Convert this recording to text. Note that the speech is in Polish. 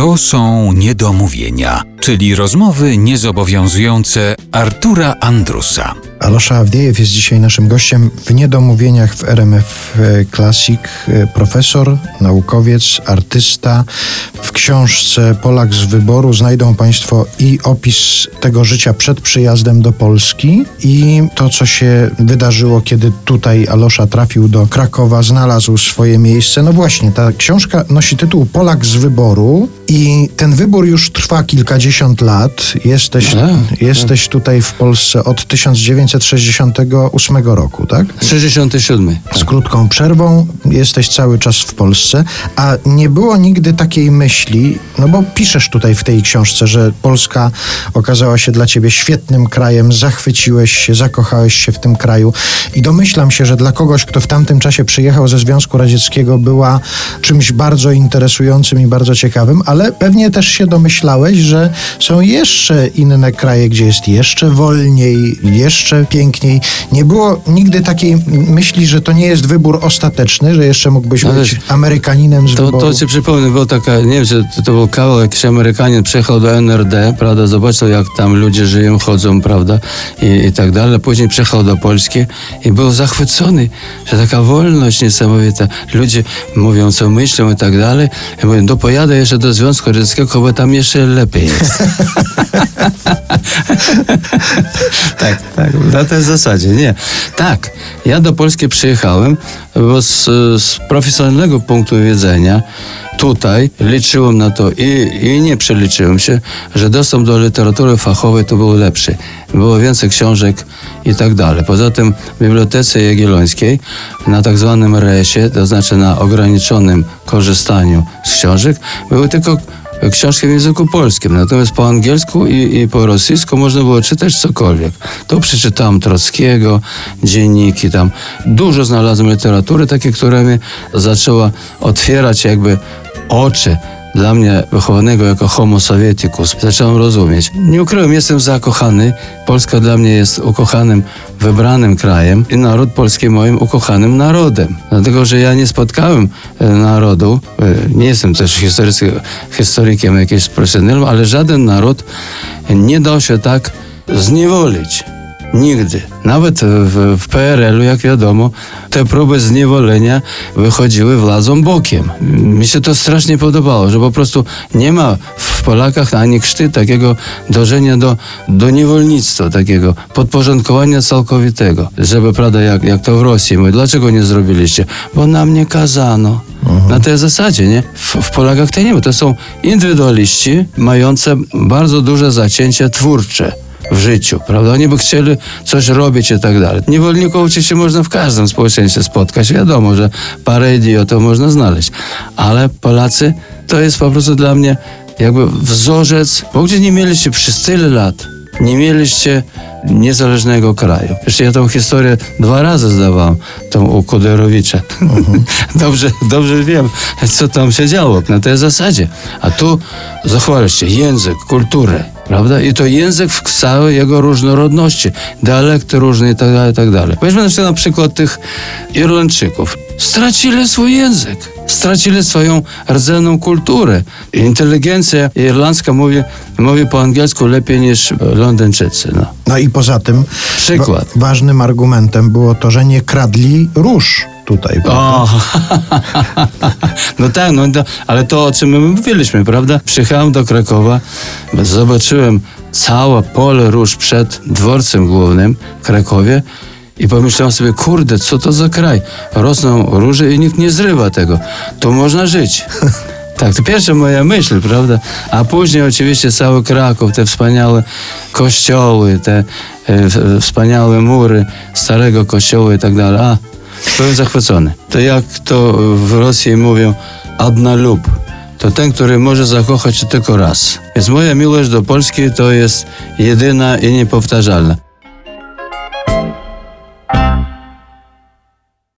To są niedomówienia, czyli rozmowy niezobowiązujące Artura Andrusa. Alosza Awdiejew jest dzisiaj naszym gościem w Niedomówieniach w RMF Classic. Profesor, naukowiec, artysta. W książce Polak z wyboru znajdą Państwo i opis tego życia przed przyjazdem do Polski i to, co się wydarzyło, kiedy tutaj Alosza trafił do Krakowa, znalazł swoje miejsce. No właśnie, ta książka nosi tytuł Polak z wyboru i ten wybór już trwa kilkadziesiąt lat. Jesteś, A, jesteś tutaj w Polsce od 1968 roku, tak? 67. Z krótką przerwą jesteś cały czas w Polsce, a nie było nigdy takiej myśli, no bo piszesz tutaj w tej książce, że Polska okazała się dla ciebie świetnym krajem, zachwyciłeś się, zakochałeś się w tym kraju i domyślam się, że dla kogoś, kto w tamtym czasie przyjechał ze Związku Radzieckiego, była czymś bardzo interesującym i bardzo ciekawym, ale pewnie też się domyślałeś, że są jeszcze inne kraje, gdzie jest jeszcze wolniej, jeszcze piękniej. Nie było nigdy takiej myśli, że to nie jest wybór ostateczny, że jeszcze mógłbyś Ale być Amerykaninem z To, wyboru. to ci przypomnę, była taka, nie wiem, czy to, to był kawał, jakiś Amerykanin przyjechał do NRD, prawda, zobaczył jak tam ludzie żyją, chodzą, prawda, i, i tak dalej. Później przyjechał do Polski i był zachwycony, że taka wolność niesamowita. Ludzie mówią, co myślą i tak dalej. I mówię, no pojadę jeszcze do Związku Radzieckiego, bo tam jeszcze lepiej jest. tak, tak, na tej zasadzie, nie. Tak, ja do Polski przyjechałem, bo z, z profesjonalnego punktu widzenia tutaj liczyłem na to i, i nie przeliczyłem się, że dostęp do literatury fachowej to był lepszy. Było więcej książek i tak dalej. Poza tym w Bibliotece Jagiellońskiej na tak zwanym RES-ie, to znaczy na ograniczonym korzystaniu z książek, były tylko książki w języku polskim, natomiast po angielsku i, i po rosyjsku można było czytać cokolwiek. To przeczytałem Trockiego, dzienniki tam. Dużo znalazłem literatury takiej, która mi zaczęła otwierać jakby oczy dla mnie wychowanego jako homo sovieticus. Zacząłem rozumieć. Nie ukrywam, jestem zakochany. Polska dla mnie jest ukochanym, wybranym krajem i naród polski moim ukochanym narodem. Dlatego, że ja nie spotkałem e, narodu, e, nie jestem też historykiem jakimś profesjonalnym, ale żaden naród nie dał się tak zniewolić. Nigdy. Nawet w, w PRL-u, jak wiadomo, te próby zniewolenia wychodziły władzą bokiem. Mi się to strasznie podobało, że po prostu nie ma w Polakach ani krzty takiego dążenia do, do niewolnictwa, takiego podporządkowania całkowitego. Żeby, prawda, jak, jak to w Rosji, mówię, dlaczego nie zrobiliście? Bo nam nie kazano. Na tej zasadzie, nie? W, w Polakach to nie ma. To są indywidualiści mające bardzo duże zacięcia twórcze w życiu, prawda? Oni by chcieli coś robić i tak dalej. Niewolników oczywiście można w każdym społeczeństwie spotkać. Wiadomo, że parę idiotów można znaleźć. Ale Polacy to jest po prostu dla mnie jakby wzorzec, bo gdzie nie mieliście przez tyle lat, nie mieliście niezależnego kraju. Jeszcze ja tą historię dwa razy zdawałem, tą u Kuderowicza. dobrze, dobrze wiem, co tam się działo na tej zasadzie. A tu zachwaliście język, kulturę, prawda? I to język w całej jego różnorodności, dialekty różne i tak dalej, i tak dalej. Weźmy na przykład tych Irlandczyków. Stracili swój język, stracili swoją rdzenną kulturę. Inteligencja irlandzka mówi, mówi po angielsku lepiej niż Londyńczycy. No. No i poza tym Przykład. wa- ważnym argumentem było to, że nie kradli róż tutaj. prawda? O, no tak, no to, ale to o czym my mówiliśmy, prawda? Przyjechałem do Krakowa, zobaczyłem całe pole róż przed dworcem głównym w Krakowie i pomyślałem sobie, kurde, co to za kraj? Rosną róże i nikt nie zrywa tego. Tu można żyć. Tak, to pierwsza moja myśl, prawda? A później oczywiście cały Kraków, te wspaniałe kościoły, te e, wspaniałe mury starego kościoła i tak dalej. A, byłem zachwycony. To jak to w Rosji mówią, adna lub. To ten, który może zakochać się tylko raz. Więc moja miłość do Polski to jest jedyna i niepowtarzalna.